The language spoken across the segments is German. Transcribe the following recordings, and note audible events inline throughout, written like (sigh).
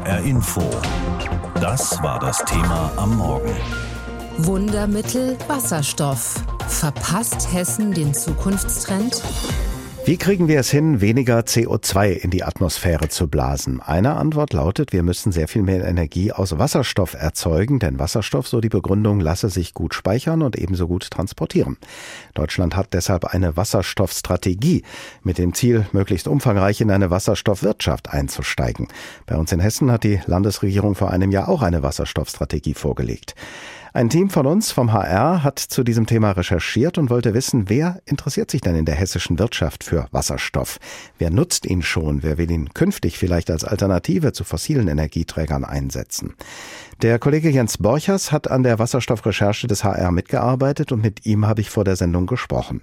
HR Info. Das war das Thema am Morgen. Wundermittel Wasserstoff. Verpasst Hessen den Zukunftstrend? Wie kriegen wir es hin, weniger CO2 in die Atmosphäre zu blasen? Eine Antwort lautet, wir müssen sehr viel mehr Energie aus Wasserstoff erzeugen, denn Wasserstoff, so die Begründung, lasse sich gut speichern und ebenso gut transportieren. Deutschland hat deshalb eine Wasserstoffstrategie mit dem Ziel, möglichst umfangreich in eine Wasserstoffwirtschaft einzusteigen. Bei uns in Hessen hat die Landesregierung vor einem Jahr auch eine Wasserstoffstrategie vorgelegt. Ein Team von uns vom HR hat zu diesem Thema recherchiert und wollte wissen, wer interessiert sich denn in der hessischen Wirtschaft für Wasserstoff? Wer nutzt ihn schon? Wer will ihn künftig vielleicht als Alternative zu fossilen Energieträgern einsetzen? Der Kollege Jens Borchers hat an der Wasserstoffrecherche des HR mitgearbeitet und mit ihm habe ich vor der Sendung gesprochen.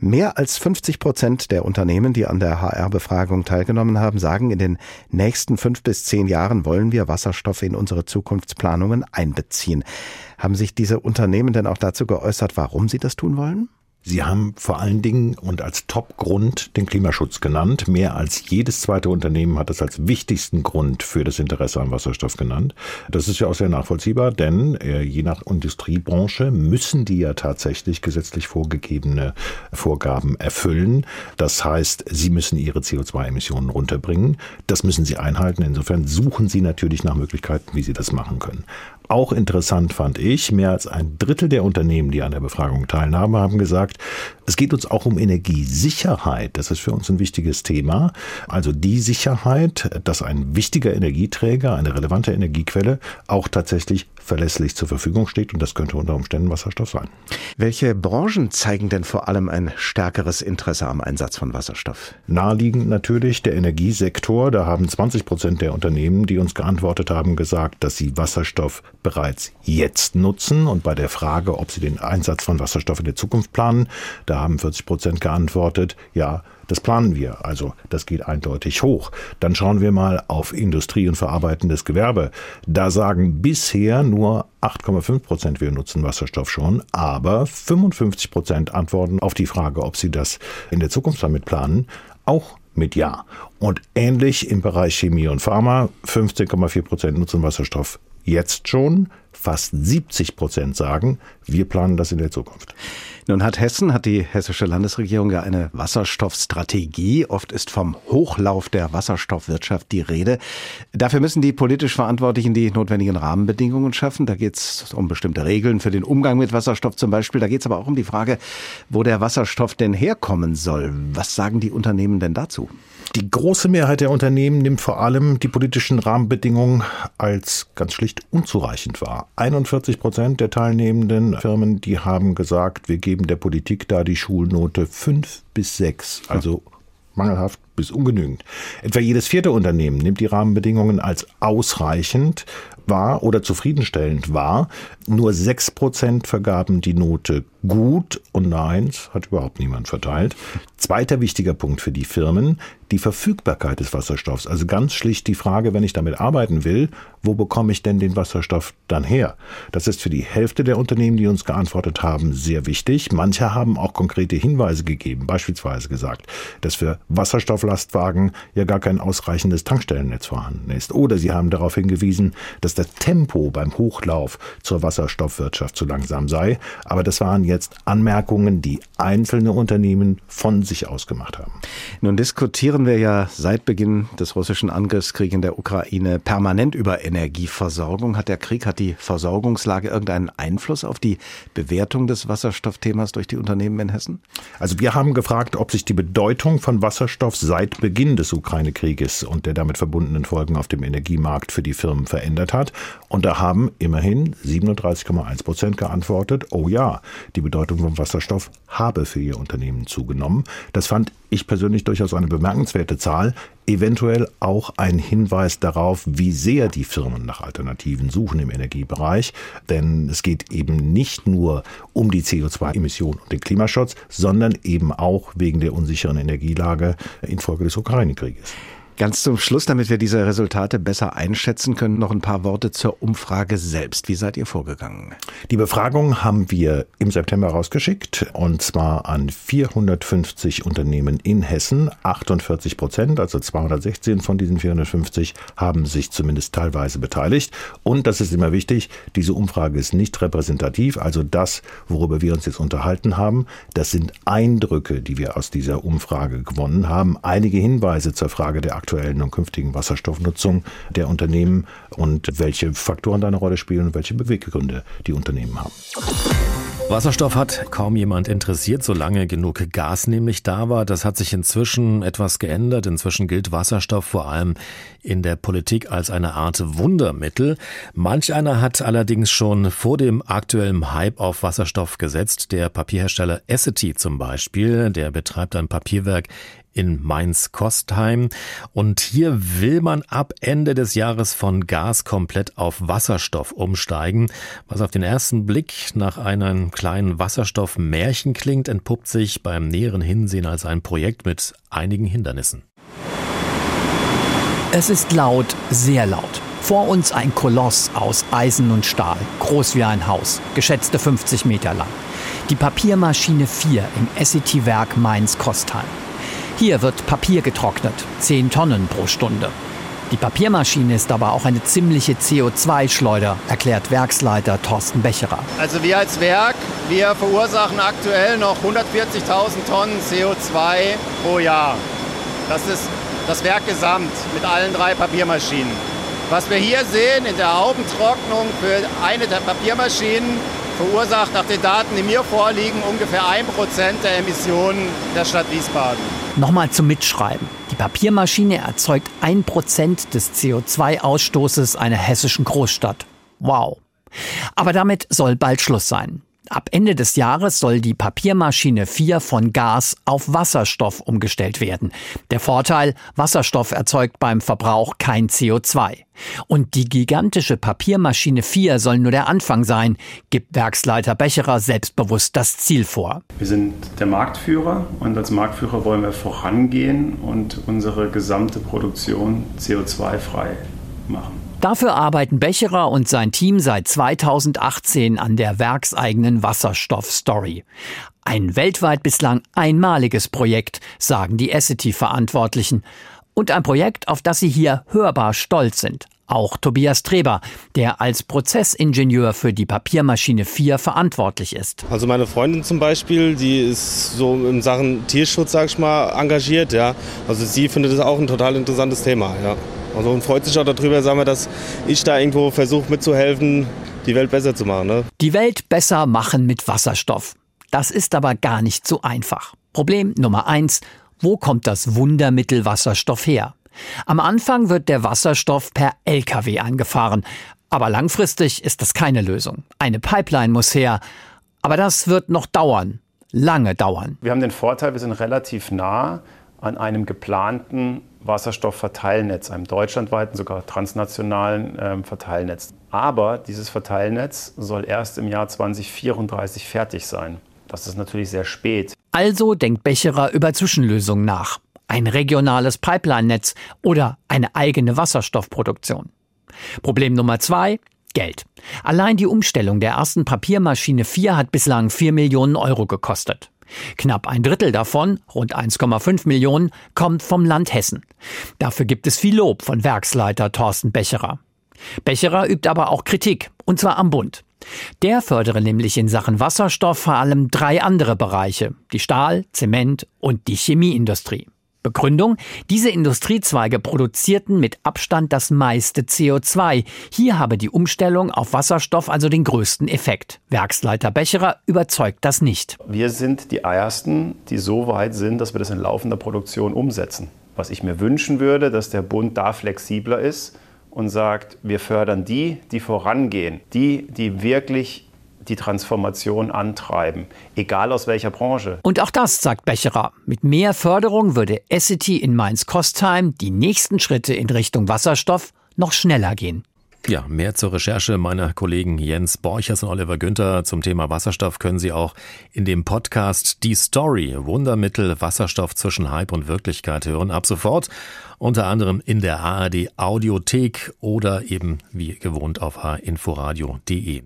Mehr als 50 Prozent der Unternehmen, die an der HR-Befragung teilgenommen haben, sagen, in den nächsten fünf bis zehn Jahren wollen wir Wasserstoff in unsere Zukunftsplanungen einbeziehen. Haben sich diese Unternehmen denn auch dazu geäußert, warum sie das tun wollen? Sie haben vor allen Dingen und als Top-Grund den Klimaschutz genannt. Mehr als jedes zweite Unternehmen hat das als wichtigsten Grund für das Interesse an Wasserstoff genannt. Das ist ja auch sehr nachvollziehbar, denn äh, je nach Industriebranche müssen die ja tatsächlich gesetzlich vorgegebene Vorgaben erfüllen. Das heißt, sie müssen ihre CO2-Emissionen runterbringen. Das müssen sie einhalten. Insofern suchen sie natürlich nach Möglichkeiten, wie sie das machen können. Auch interessant fand ich, mehr als ein Drittel der Unternehmen, die an der Befragung teilnahmen, haben gesagt, es geht uns auch um Energiesicherheit. Das ist für uns ein wichtiges Thema. Also die Sicherheit, dass ein wichtiger Energieträger, eine relevante Energiequelle auch tatsächlich verlässlich zur Verfügung steht. Und das könnte unter Umständen Wasserstoff sein. Welche Branchen zeigen denn vor allem ein stärkeres Interesse am Einsatz von Wasserstoff? Naheliegend natürlich der Energiesektor. Da haben 20 Prozent der Unternehmen, die uns geantwortet haben, gesagt, dass sie Wasserstoff bereits jetzt nutzen. Und bei der Frage, ob sie den Einsatz von Wasserstoff in der Zukunft planen, da haben 40 Prozent geantwortet, ja, das planen wir. Also das geht eindeutig hoch. Dann schauen wir mal auf Industrie und verarbeitendes Gewerbe. Da sagen bisher nur 8,5 Prozent, wir nutzen Wasserstoff schon, aber 55 Prozent antworten auf die Frage, ob sie das in der Zukunft damit planen, auch mit Ja. Und ähnlich im Bereich Chemie und Pharma, 15,4 Prozent nutzen Wasserstoff jetzt schon. Fast 70 Prozent sagen, wir planen das in der Zukunft. Nun hat Hessen, hat die hessische Landesregierung ja eine Wasserstoffstrategie. Oft ist vom Hochlauf der Wasserstoffwirtschaft die Rede. Dafür müssen die politisch Verantwortlichen die notwendigen Rahmenbedingungen schaffen. Da geht es um bestimmte Regeln für den Umgang mit Wasserstoff zum Beispiel. Da geht es aber auch um die Frage, wo der Wasserstoff denn herkommen soll. Was sagen die Unternehmen denn dazu? Die große Mehrheit der Unternehmen nimmt vor allem die politischen Rahmenbedingungen als ganz schlicht unzureichend wahr. 41 Prozent der teilnehmenden Firmen, die haben gesagt, wir geben der Politik da die Schulnote 5 bis 6, also mangelhaft bis ungenügend. Etwa jedes vierte Unternehmen nimmt die Rahmenbedingungen als ausreichend wahr oder zufriedenstellend wahr. Nur 6 Prozent vergaben die Note gut und eins hat überhaupt niemand verteilt. Zweiter wichtiger Punkt für die Firmen, die Verfügbarkeit des Wasserstoffs. Also ganz schlicht die Frage, wenn ich damit arbeiten will, wo bekomme ich denn den Wasserstoff dann her? Das ist für die Hälfte der Unternehmen, die uns geantwortet haben, sehr wichtig. Manche haben auch konkrete Hinweise gegeben, beispielsweise gesagt, dass für Wasserstofflastwagen ja gar kein ausreichendes Tankstellennetz vorhanden ist. Oder sie haben darauf hingewiesen, dass das Tempo beim Hochlauf zur Wasserstoffwirtschaft zu langsam sei. Aber das waren jetzt Anmerkungen, die einzelne Unternehmen von sich ausgemacht haben. Nun diskutieren wir ja seit Beginn des russischen Angriffskriegs in der Ukraine permanent über Energieversorgung. Hat der Krieg, hat die Versorgungslage irgendeinen Einfluss auf die Bewertung des Wasserstoffthemas durch die Unternehmen in Hessen? Also wir haben gefragt, ob sich die Bedeutung von Wasserstoff seit Beginn des Ukraine-Krieges und der damit verbundenen Folgen auf dem Energiemarkt für die Firmen verändert hat. Und da haben immerhin 37,1 Prozent geantwortet, oh ja, die Bedeutung von Wasserstoff habe für ihr Unternehmen zugenommen. Das fand ich persönlich durchaus eine bemerkenswerte Zahl, eventuell auch ein Hinweis darauf, wie sehr die Firmen nach Alternativen suchen im Energiebereich. Denn es geht eben nicht nur um die CO2-Emissionen und den Klimaschutz, sondern eben auch wegen der unsicheren Energielage infolge des Ukraine-Krieges. Ganz zum Schluss, damit wir diese Resultate besser einschätzen können, noch ein paar Worte zur Umfrage selbst. Wie seid ihr vorgegangen? Die Befragung haben wir im September rausgeschickt und zwar an 450 Unternehmen in Hessen. 48 Prozent, also 216 von diesen 450, haben sich zumindest teilweise beteiligt. Und das ist immer wichtig, diese Umfrage ist nicht repräsentativ. Also das, worüber wir uns jetzt unterhalten haben, das sind Eindrücke, die wir aus dieser Umfrage gewonnen haben. Einige Hinweise zur Frage der und künftigen Wasserstoffnutzung der Unternehmen und welche Faktoren da eine Rolle spielen und welche Beweggründe die Unternehmen haben. Wasserstoff hat kaum jemand interessiert, solange genug Gas nämlich da war. Das hat sich inzwischen etwas geändert. Inzwischen gilt Wasserstoff vor allem in der Politik als eine Art Wundermittel. Manch einer hat allerdings schon vor dem aktuellen Hype auf Wasserstoff gesetzt. Der Papierhersteller Essity zum Beispiel, der betreibt ein Papierwerk in Mainz-Kostheim. Und hier will man ab Ende des Jahres von Gas komplett auf Wasserstoff umsteigen. Was auf den ersten Blick nach einem kleinen Wasserstoff-Märchen klingt, entpuppt sich beim näheren Hinsehen als ein Projekt mit einigen Hindernissen. Es ist laut, sehr laut. Vor uns ein Koloss aus Eisen und Stahl, groß wie ein Haus, geschätzte 50 Meter lang. Die Papiermaschine 4 im SET-Werk Mainz-Kostheim. Hier wird Papier getrocknet, 10 Tonnen pro Stunde. Die Papiermaschine ist aber auch eine ziemliche CO2-Schleuder, erklärt Werksleiter Thorsten Becherer. Also wir als Werk, wir verursachen aktuell noch 140.000 Tonnen CO2 pro Jahr. Das ist das Werk gesamt mit allen drei Papiermaschinen. Was wir hier sehen in der Haubentrocknung für eine der Papiermaschinen verursacht nach den Daten, die mir vorliegen, ungefähr 1% der Emissionen der Stadt Wiesbaden. Nochmal zum Mitschreiben. Die Papiermaschine erzeugt ein Prozent des CO2-Ausstoßes einer hessischen Großstadt. Wow. Aber damit soll bald Schluss sein. Ab Ende des Jahres soll die Papiermaschine 4 von Gas auf Wasserstoff umgestellt werden. Der Vorteil, Wasserstoff erzeugt beim Verbrauch kein CO2. Und die gigantische Papiermaschine 4 soll nur der Anfang sein, gibt Werksleiter Becherer selbstbewusst das Ziel vor. Wir sind der Marktführer und als Marktführer wollen wir vorangehen und unsere gesamte Produktion CO2-frei machen. Dafür arbeiten Becherer und sein Team seit 2018 an der werkseigenen Wasserstoff-Story. Ein weltweit bislang einmaliges Projekt, sagen die Essity-Verantwortlichen. Und ein Projekt, auf das sie hier hörbar stolz sind. Auch Tobias Treber, der als Prozessingenieur für die Papiermaschine 4 verantwortlich ist. Also meine Freundin zum Beispiel, die ist so in Sachen Tierschutz, sag ich mal, engagiert. Ja. Also sie findet es auch ein total interessantes Thema. Ja. Also und freut sich auch darüber, sagen wir, dass ich da irgendwo versuche mitzuhelfen, die Welt besser zu machen. Ne? Die Welt besser machen mit Wasserstoff. Das ist aber gar nicht so einfach. Problem Nummer eins, wo kommt das Wundermittel Wasserstoff her? Am Anfang wird der Wasserstoff per Lkw angefahren, aber langfristig ist das keine Lösung. Eine Pipeline muss her, aber das wird noch dauern, lange dauern. Wir haben den Vorteil, wir sind relativ nah an einem geplanten Wasserstoffverteilnetz, einem deutschlandweiten, sogar transnationalen äh, Verteilnetz. Aber dieses Verteilnetz soll erst im Jahr 2034 fertig sein. Das ist natürlich sehr spät. Also denkt Becherer über Zwischenlösungen nach. Ein regionales Pipeline-Netz oder eine eigene Wasserstoffproduktion. Problem Nummer zwei, Geld. Allein die Umstellung der ersten Papiermaschine 4 hat bislang 4 Millionen Euro gekostet. Knapp ein Drittel davon, rund 1,5 Millionen, kommt vom Land Hessen. Dafür gibt es viel Lob von Werksleiter Thorsten Becherer. Becherer übt aber auch Kritik, und zwar am Bund. Der fördere nämlich in Sachen Wasserstoff vor allem drei andere Bereiche, die Stahl-, Zement- und die Chemieindustrie. Begründung, diese Industriezweige produzierten mit Abstand das meiste CO2. Hier habe die Umstellung auf Wasserstoff also den größten Effekt. Werksleiter Becherer überzeugt das nicht. Wir sind die Ersten, die so weit sind, dass wir das in laufender Produktion umsetzen. Was ich mir wünschen würde, dass der Bund da flexibler ist und sagt, wir fördern die, die vorangehen, die, die wirklich die Transformation antreiben, egal aus welcher Branche. Und auch das, sagt Becherer. Mit mehr Förderung würde Essity in Mainz-Kostheim die nächsten Schritte in Richtung Wasserstoff noch schneller gehen. Ja, mehr zur Recherche meiner Kollegen Jens Borchers und Oliver Günther zum Thema Wasserstoff können Sie auch in dem Podcast Die Story Wundermittel Wasserstoff zwischen Hype und Wirklichkeit hören. Ab sofort unter anderem in der ARD Audiothek oder eben wie gewohnt auf hinforadio.de.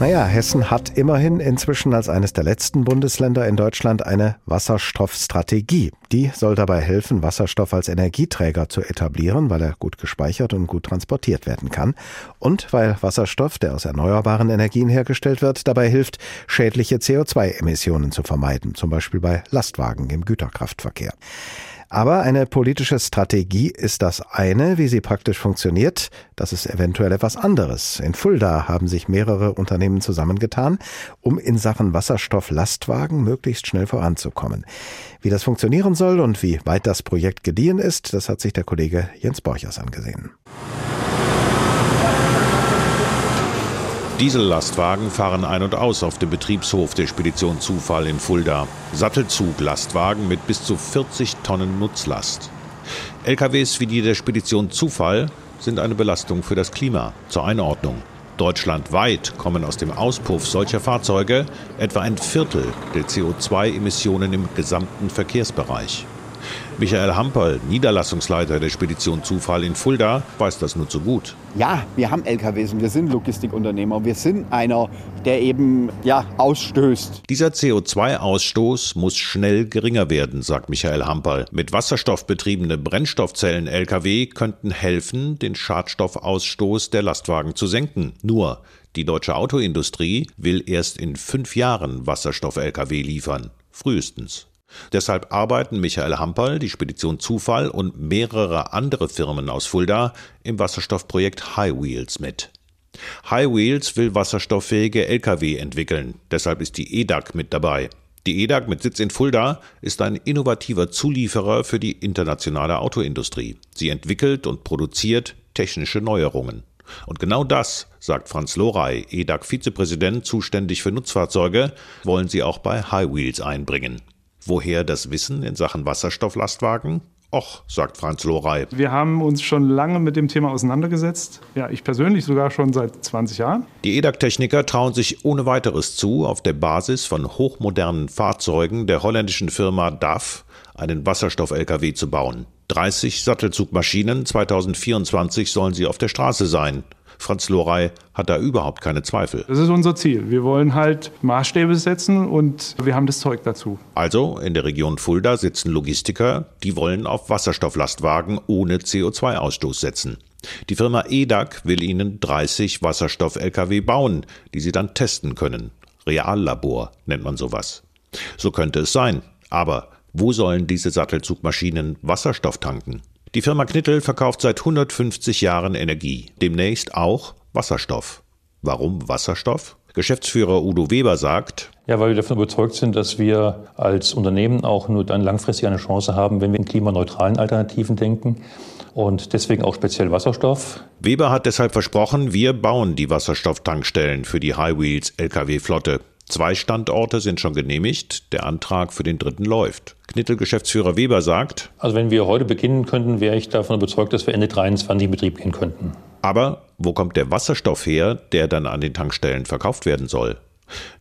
Naja, Hessen hat immerhin inzwischen als eines der letzten Bundesländer in Deutschland eine Wasserstoffstrategie. Die soll dabei helfen, Wasserstoff als Energieträger zu etablieren, weil er gut gespeichert und gut transportiert werden kann. Und weil Wasserstoff, der aus erneuerbaren Energien hergestellt wird, dabei hilft, schädliche CO2-Emissionen zu vermeiden, zum Beispiel bei Lastwagen im Güterkraftverkehr. Aber eine politische Strategie ist das eine, wie sie praktisch funktioniert, das ist eventuell etwas anderes. In Fulda haben sich mehrere Unternehmen zusammengetan, um in Sachen Wasserstoff-Lastwagen möglichst schnell voranzukommen. Wie das funktionieren soll und wie weit das Projekt gediehen ist, das hat sich der Kollege Jens Borchers angesehen. Diesellastwagen fahren ein und aus auf dem Betriebshof der Spedition Zufall in Fulda. Sattelzuglastwagen mit bis zu 40 Tonnen Nutzlast. LKWs wie die der Spedition Zufall sind eine Belastung für das Klima. Zur Einordnung. Deutschlandweit kommen aus dem Auspuff solcher Fahrzeuge etwa ein Viertel der CO2-Emissionen im gesamten Verkehrsbereich. Michael Hamperl, Niederlassungsleiter der Spedition Zufall in Fulda, weiß das nur zu gut. Ja, wir haben LKWs und wir sind Logistikunternehmer. Wir sind einer, der eben ja, ausstößt. Dieser CO2-Ausstoß muss schnell geringer werden, sagt Michael Hamperl. Mit Wasserstoff betriebene Brennstoffzellen-Lkw könnten helfen, den Schadstoffausstoß der Lastwagen zu senken. Nur, die deutsche Autoindustrie will erst in fünf Jahren Wasserstoff-Lkw liefern. Frühestens. Deshalb arbeiten Michael Hamperl, die Spedition Zufall und mehrere andere Firmen aus Fulda im Wasserstoffprojekt High Wheels mit. High Wheels will wasserstofffähige Lkw entwickeln, deshalb ist die EDAG mit dabei. Die EDAG mit Sitz in Fulda ist ein innovativer Zulieferer für die internationale Autoindustrie. Sie entwickelt und produziert technische Neuerungen. Und genau das, sagt Franz Lorey, EDAG-Vizepräsident zuständig für Nutzfahrzeuge, wollen sie auch bei High Wheels einbringen. Woher das Wissen in Sachen Wasserstofflastwagen? Och, sagt Franz Lorey. Wir haben uns schon lange mit dem Thema auseinandergesetzt. Ja, ich persönlich sogar schon seit 20 Jahren. Die EDAG-Techniker trauen sich ohne weiteres zu, auf der Basis von hochmodernen Fahrzeugen der holländischen Firma DAF einen Wasserstoff-LKW zu bauen. 30 Sattelzugmaschinen 2024 sollen sie auf der Straße sein. Franz Lorey hat da überhaupt keine Zweifel. Das ist unser Ziel. Wir wollen halt Maßstäbe setzen und wir haben das Zeug dazu. Also in der Region Fulda sitzen Logistiker, die wollen auf Wasserstofflastwagen ohne CO2-Ausstoß setzen. Die Firma EDAG will ihnen 30 Wasserstoff-Lkw bauen, die sie dann testen können. Reallabor nennt man sowas. So könnte es sein. Aber wo sollen diese Sattelzugmaschinen Wasserstoff tanken? Die Firma Knittel verkauft seit 150 Jahren Energie, demnächst auch Wasserstoff. Warum Wasserstoff? Geschäftsführer Udo Weber sagt, ja, weil wir davon überzeugt sind, dass wir als Unternehmen auch nur dann langfristig eine Chance haben, wenn wir in klimaneutralen Alternativen denken und deswegen auch speziell Wasserstoff. Weber hat deshalb versprochen, wir bauen die Wasserstofftankstellen für die High Wheels Lkw-Flotte. Zwei Standorte sind schon genehmigt, der Antrag für den dritten läuft. Knittel-Geschäftsführer Weber sagt, Also wenn wir heute beginnen könnten, wäre ich davon überzeugt, dass wir Ende 23 in Betrieb gehen könnten. Aber wo kommt der Wasserstoff her, der dann an den Tankstellen verkauft werden soll?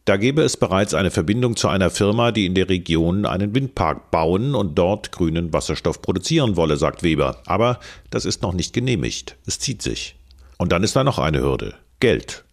Da gäbe es bereits eine Verbindung zu einer Firma, die in der Region einen Windpark bauen und dort grünen Wasserstoff produzieren wolle, sagt Weber. Aber das ist noch nicht genehmigt. Es zieht sich. Und dann ist da noch eine Hürde. Geld.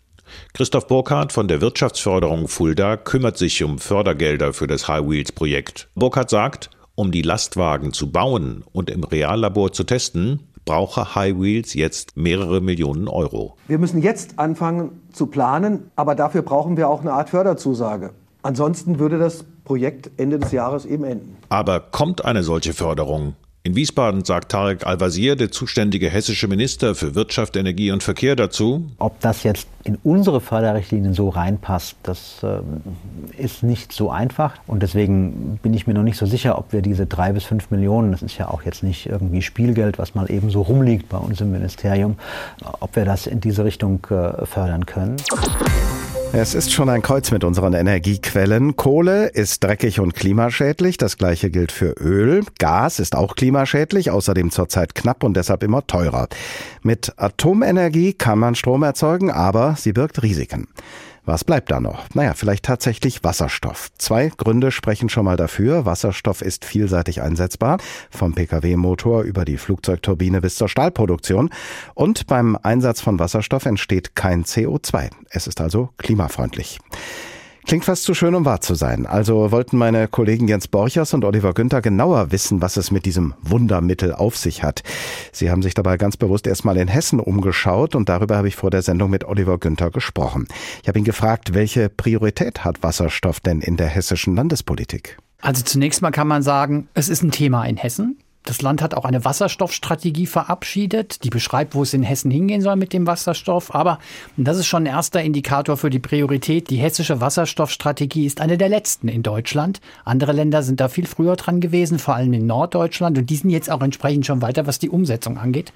Christoph Burkhardt von der Wirtschaftsförderung Fulda kümmert sich um Fördergelder für das High Wheels Projekt. Burkhardt sagt, um die Lastwagen zu bauen und im Reallabor zu testen, brauche High Wheels jetzt mehrere Millionen Euro. Wir müssen jetzt anfangen zu planen, aber dafür brauchen wir auch eine Art Förderzusage. Ansonsten würde das Projekt Ende des Jahres eben enden. Aber kommt eine solche Förderung? In Wiesbaden sagt Tarek Al-Wazir, der zuständige hessische Minister für Wirtschaft, Energie und Verkehr dazu. Ob das jetzt in unsere Förderrichtlinien so reinpasst, das äh, ist nicht so einfach. Und deswegen bin ich mir noch nicht so sicher, ob wir diese drei bis fünf Millionen, das ist ja auch jetzt nicht irgendwie Spielgeld, was mal eben so rumliegt bei uns im Ministerium, ob wir das in diese Richtung äh, fördern können. Es ist schon ein Kreuz mit unseren Energiequellen. Kohle ist dreckig und klimaschädlich. Das gleiche gilt für Öl. Gas ist auch klimaschädlich, außerdem zurzeit knapp und deshalb immer teurer. Mit Atomenergie kann man Strom erzeugen, aber sie birgt Risiken. Was bleibt da noch? Naja, vielleicht tatsächlich Wasserstoff. Zwei Gründe sprechen schon mal dafür. Wasserstoff ist vielseitig einsetzbar, vom Pkw-Motor über die Flugzeugturbine bis zur Stahlproduktion. Und beim Einsatz von Wasserstoff entsteht kein CO2. Es ist also klimafreundlich. Klingt fast zu schön, um wahr zu sein. Also wollten meine Kollegen Jens Borchers und Oliver Günther genauer wissen, was es mit diesem Wundermittel auf sich hat. Sie haben sich dabei ganz bewusst erstmal in Hessen umgeschaut und darüber habe ich vor der Sendung mit Oliver Günther gesprochen. Ich habe ihn gefragt, welche Priorität hat Wasserstoff denn in der hessischen Landespolitik? Also zunächst mal kann man sagen, es ist ein Thema in Hessen. Das Land hat auch eine Wasserstoffstrategie verabschiedet, die beschreibt, wo es in Hessen hingehen soll mit dem Wasserstoff. Aber das ist schon ein erster Indikator für die Priorität. Die hessische Wasserstoffstrategie ist eine der letzten in Deutschland. Andere Länder sind da viel früher dran gewesen, vor allem in Norddeutschland. Und die sind jetzt auch entsprechend schon weiter, was die Umsetzung angeht.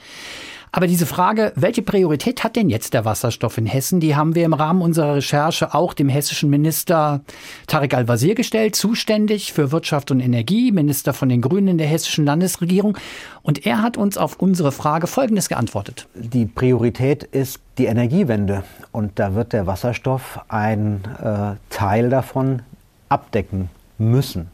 Aber diese Frage, welche Priorität hat denn jetzt der Wasserstoff in Hessen, die haben wir im Rahmen unserer Recherche auch dem hessischen Minister Tarek Al-Wazir gestellt, zuständig für Wirtschaft und Energie, Minister von den Grünen in der hessischen Landesregierung. Und er hat uns auf unsere Frage Folgendes geantwortet. Die Priorität ist die Energiewende. Und da wird der Wasserstoff ein äh, Teil davon abdecken müssen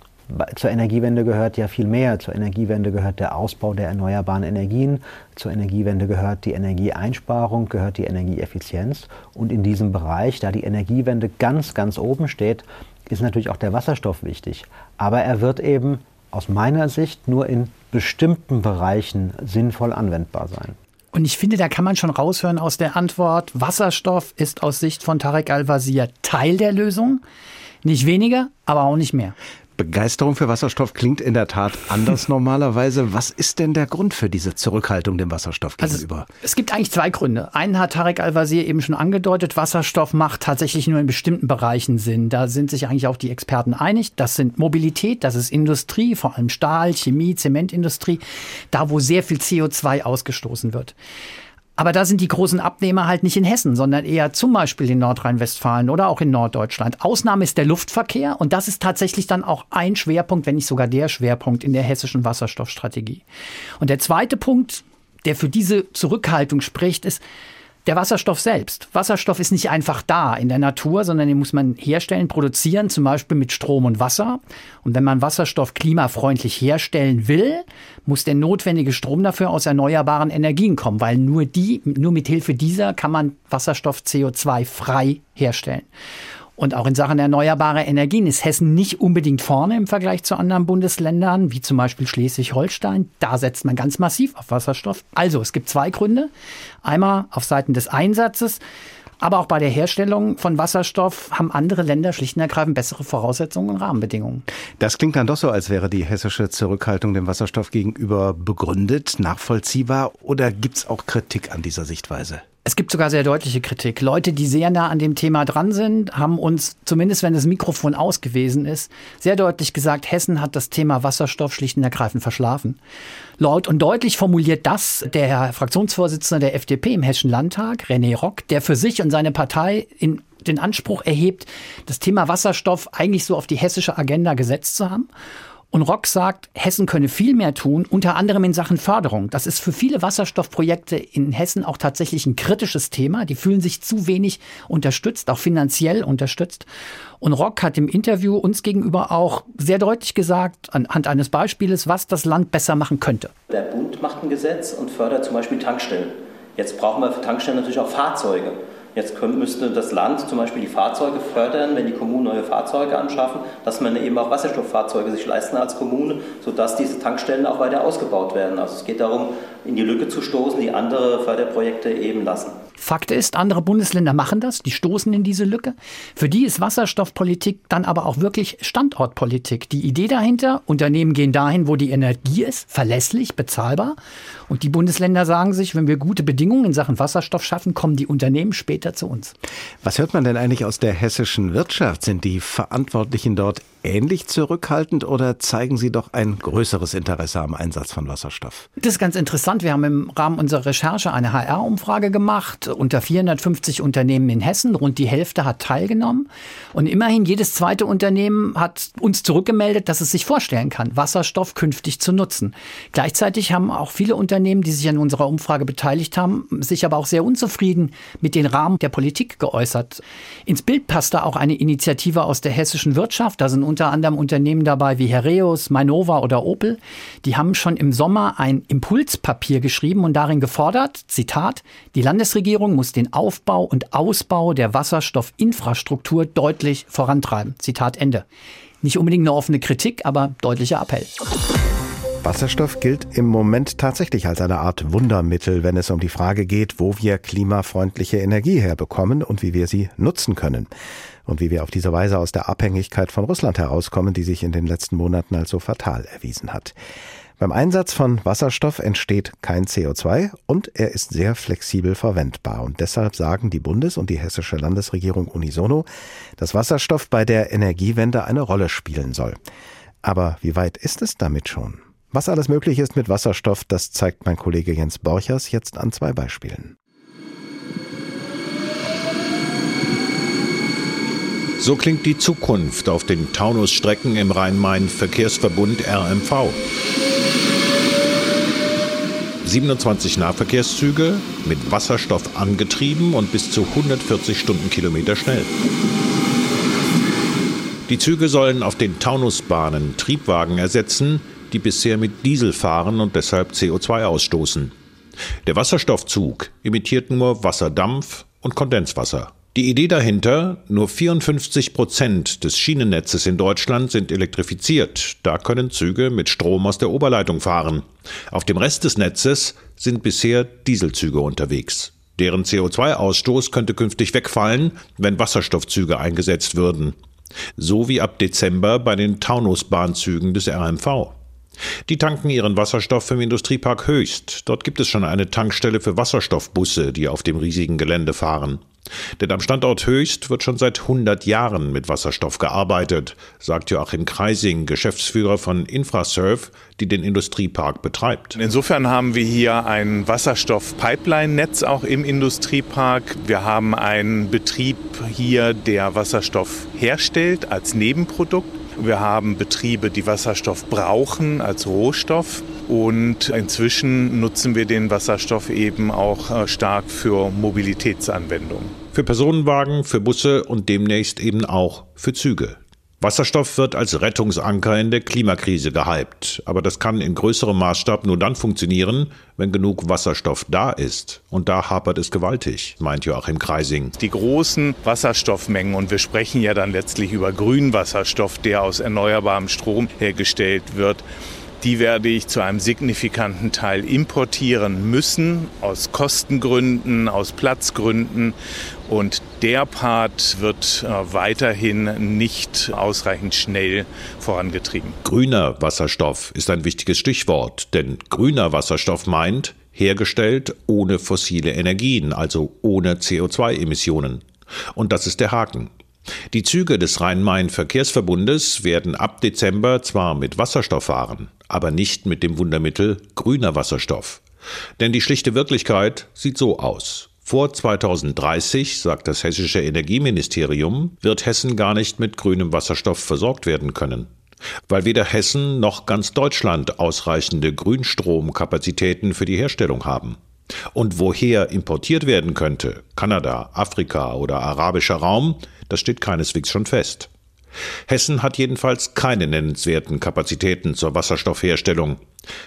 zur Energiewende gehört ja viel mehr. Zur Energiewende gehört der Ausbau der erneuerbaren Energien. Zur Energiewende gehört die Energieeinsparung, gehört die Energieeffizienz. Und in diesem Bereich, da die Energiewende ganz, ganz oben steht, ist natürlich auch der Wasserstoff wichtig. Aber er wird eben aus meiner Sicht nur in bestimmten Bereichen sinnvoll anwendbar sein. Und ich finde, da kann man schon raushören aus der Antwort, Wasserstoff ist aus Sicht von Tarek Al-Wazir Teil der Lösung. Nicht weniger, aber auch nicht mehr. Begeisterung für Wasserstoff klingt in der Tat anders (laughs) normalerweise. Was ist denn der Grund für diese Zurückhaltung dem Wasserstoff gegenüber? Also, es gibt eigentlich zwei Gründe. Einen hat Tarek Al-Wazir eben schon angedeutet. Wasserstoff macht tatsächlich nur in bestimmten Bereichen Sinn. Da sind sich eigentlich auch die Experten einig. Das sind Mobilität, das ist Industrie, vor allem Stahl, Chemie, Zementindustrie. Da, wo sehr viel CO2 ausgestoßen wird. Aber da sind die großen Abnehmer halt nicht in Hessen, sondern eher zum Beispiel in Nordrhein-Westfalen oder auch in Norddeutschland. Ausnahme ist der Luftverkehr und das ist tatsächlich dann auch ein Schwerpunkt, wenn nicht sogar der Schwerpunkt in der hessischen Wasserstoffstrategie. Und der zweite Punkt, der für diese Zurückhaltung spricht, ist, der Wasserstoff selbst. Wasserstoff ist nicht einfach da in der Natur, sondern den muss man herstellen, produzieren, zum Beispiel mit Strom und Wasser. Und wenn man Wasserstoff klimafreundlich herstellen will, muss der notwendige Strom dafür aus erneuerbaren Energien kommen, weil nur die, nur mit Hilfe dieser kann man Wasserstoff CO2 frei herstellen. Und auch in Sachen erneuerbare Energien ist Hessen nicht unbedingt vorne im Vergleich zu anderen Bundesländern, wie zum Beispiel Schleswig-Holstein. Da setzt man ganz massiv auf Wasserstoff. Also es gibt zwei Gründe. Einmal auf Seiten des Einsatzes. Aber auch bei der Herstellung von Wasserstoff haben andere Länder schlicht und ergreifend bessere Voraussetzungen und Rahmenbedingungen. Das klingt dann doch so, als wäre die hessische Zurückhaltung dem Wasserstoff gegenüber begründet, nachvollziehbar oder gibt es auch Kritik an dieser Sichtweise? Es gibt sogar sehr deutliche Kritik. Leute, die sehr nah an dem Thema dran sind, haben uns, zumindest wenn das Mikrofon ausgewiesen ist, sehr deutlich gesagt, Hessen hat das Thema Wasserstoff schlicht und ergreifend verschlafen. Laut und deutlich formuliert das der Herr Fraktionsvorsitzende der FDP im Hessischen Landtag, René Rock, der für sich und seine Partei in den Anspruch erhebt, das Thema Wasserstoff eigentlich so auf die hessische Agenda gesetzt zu haben. Und Rock sagt, Hessen könne viel mehr tun, unter anderem in Sachen Förderung. Das ist für viele Wasserstoffprojekte in Hessen auch tatsächlich ein kritisches Thema. Die fühlen sich zu wenig unterstützt, auch finanziell unterstützt. Und Rock hat im Interview uns gegenüber auch sehr deutlich gesagt, anhand eines Beispieles, was das Land besser machen könnte. Der Bund macht ein Gesetz und fördert zum Beispiel Tankstellen. Jetzt brauchen wir für Tankstellen natürlich auch Fahrzeuge. Jetzt müsste das Land zum Beispiel die Fahrzeuge fördern, wenn die Kommunen neue Fahrzeuge anschaffen, dass man eben auch Wasserstofffahrzeuge sich leisten als Kommune, sodass diese Tankstellen auch weiter ausgebaut werden. Also es geht darum, in die Lücke zu stoßen, die andere Förderprojekte eben lassen. Fakt ist, andere Bundesländer machen das, die stoßen in diese Lücke. Für die ist Wasserstoffpolitik dann aber auch wirklich Standortpolitik. Die Idee dahinter, Unternehmen gehen dahin, wo die Energie ist, verlässlich, bezahlbar. Und die Bundesländer sagen sich, wenn wir gute Bedingungen in Sachen Wasserstoff schaffen, kommen die Unternehmen später zu uns. Was hört man denn eigentlich aus der hessischen Wirtschaft? Sind die Verantwortlichen dort ähnlich zurückhaltend oder zeigen sie doch ein größeres Interesse am Einsatz von Wasserstoff? Das ist ganz interessant interessant. Wir haben im Rahmen unserer Recherche eine HR-Umfrage gemacht unter 450 Unternehmen in Hessen. Rund die Hälfte hat teilgenommen. Und immerhin jedes zweite Unternehmen hat uns zurückgemeldet, dass es sich vorstellen kann, Wasserstoff künftig zu nutzen. Gleichzeitig haben auch viele Unternehmen, die sich an unserer Umfrage beteiligt haben, sich aber auch sehr unzufrieden mit den Rahmen der Politik geäußert. Ins Bild passte auch eine Initiative aus der hessischen Wirtschaft. Da sind unter anderem Unternehmen dabei wie Hereus, Mainova oder Opel. Die haben schon im Sommer ein Impulspapier geschrieben und darin gefordert, Zitat, die Landesregierung muss den Aufbau und Ausbau der Wasserstoffinfrastruktur deutlich vorantreiben. Zitat Ende. Nicht unbedingt eine offene Kritik, aber deutlicher Appell. Wasserstoff gilt im Moment tatsächlich als eine Art Wundermittel, wenn es um die Frage geht, wo wir klimafreundliche Energie herbekommen und wie wir sie nutzen können. Und wie wir auf diese Weise aus der Abhängigkeit von Russland herauskommen, die sich in den letzten Monaten als so fatal erwiesen hat. Beim Einsatz von Wasserstoff entsteht kein CO2 und er ist sehr flexibel verwendbar. Und deshalb sagen die Bundes- und die hessische Landesregierung unisono, dass Wasserstoff bei der Energiewende eine Rolle spielen soll. Aber wie weit ist es damit schon? Was alles möglich ist mit Wasserstoff, das zeigt mein Kollege Jens Borchers jetzt an zwei Beispielen. So klingt die Zukunft auf den Taunusstrecken im Rhein-Main-Verkehrsverbund RMV. 27 Nahverkehrszüge mit Wasserstoff angetrieben und bis zu 140 Stundenkilometer schnell. Die Züge sollen auf den Taunusbahnen Triebwagen ersetzen, die bisher mit Diesel fahren und deshalb CO2 ausstoßen. Der Wasserstoffzug imitiert nur Wasserdampf und Kondenswasser. Die Idee dahinter, nur 54 Prozent des Schienennetzes in Deutschland sind elektrifiziert. Da können Züge mit Strom aus der Oberleitung fahren. Auf dem Rest des Netzes sind bisher Dieselzüge unterwegs. Deren CO2-Ausstoß könnte künftig wegfallen, wenn Wasserstoffzüge eingesetzt würden. So wie ab Dezember bei den Taunusbahnzügen des RMV. Die tanken ihren Wasserstoff im Industriepark Höchst. Dort gibt es schon eine Tankstelle für Wasserstoffbusse, die auf dem riesigen Gelände fahren. Denn am Standort Höchst wird schon seit 100 Jahren mit Wasserstoff gearbeitet, sagt Joachim Kreising, Geschäftsführer von Infrasurf, die den Industriepark betreibt. Insofern haben wir hier ein Wasserstoff-Pipeline-Netz auch im Industriepark. Wir haben einen Betrieb hier, der Wasserstoff herstellt als Nebenprodukt. Wir haben Betriebe, die Wasserstoff brauchen als Rohstoff. Und inzwischen nutzen wir den Wasserstoff eben auch äh, stark für Mobilitätsanwendungen. Für Personenwagen, für Busse und demnächst eben auch für Züge. Wasserstoff wird als Rettungsanker in der Klimakrise gehypt, aber das kann in größerem Maßstab nur dann funktionieren, wenn genug Wasserstoff da ist. Und da hapert es gewaltig, meint Joachim Kreising. Die großen Wasserstoffmengen, und wir sprechen ja dann letztlich über Grünwasserstoff, der aus erneuerbarem Strom hergestellt wird, die werde ich zu einem signifikanten Teil importieren müssen, aus Kostengründen, aus Platzgründen. Und der Part wird äh, weiterhin nicht ausreichend schnell vorangetrieben. Grüner Wasserstoff ist ein wichtiges Stichwort, denn grüner Wasserstoff meint, hergestellt ohne fossile Energien, also ohne CO2-Emissionen. Und das ist der Haken. Die Züge des Rhein-Main-Verkehrsverbundes werden ab Dezember zwar mit Wasserstoff fahren, aber nicht mit dem Wundermittel grüner Wasserstoff. Denn die schlichte Wirklichkeit sieht so aus. Vor 2030, sagt das hessische Energieministerium, wird Hessen gar nicht mit grünem Wasserstoff versorgt werden können. Weil weder Hessen noch ganz Deutschland ausreichende Grünstromkapazitäten für die Herstellung haben. Und woher importiert werden könnte, Kanada, Afrika oder arabischer Raum, das steht keineswegs schon fest. Hessen hat jedenfalls keine nennenswerten Kapazitäten zur Wasserstoffherstellung.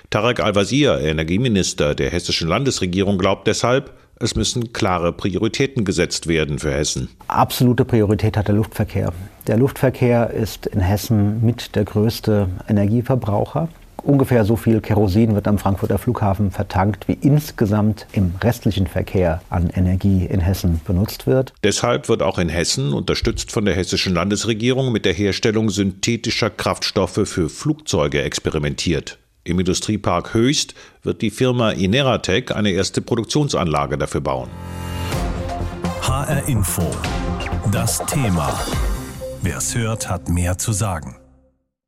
Tarek Al-Wazir, Energieminister der hessischen Landesregierung, glaubt deshalb, es müssen klare Prioritäten gesetzt werden für Hessen. Absolute Priorität hat der Luftverkehr. Der Luftverkehr ist in Hessen mit der größte Energieverbraucher. Ungefähr so viel Kerosin wird am Frankfurter Flughafen vertankt, wie insgesamt im restlichen Verkehr an Energie in Hessen benutzt wird. Deshalb wird auch in Hessen, unterstützt von der hessischen Landesregierung, mit der Herstellung synthetischer Kraftstoffe für Flugzeuge experimentiert. Im Industriepark Höchst wird die Firma Ineratec eine erste Produktionsanlage dafür bauen. HR Info. Das Thema. Wer es hört, hat mehr zu sagen.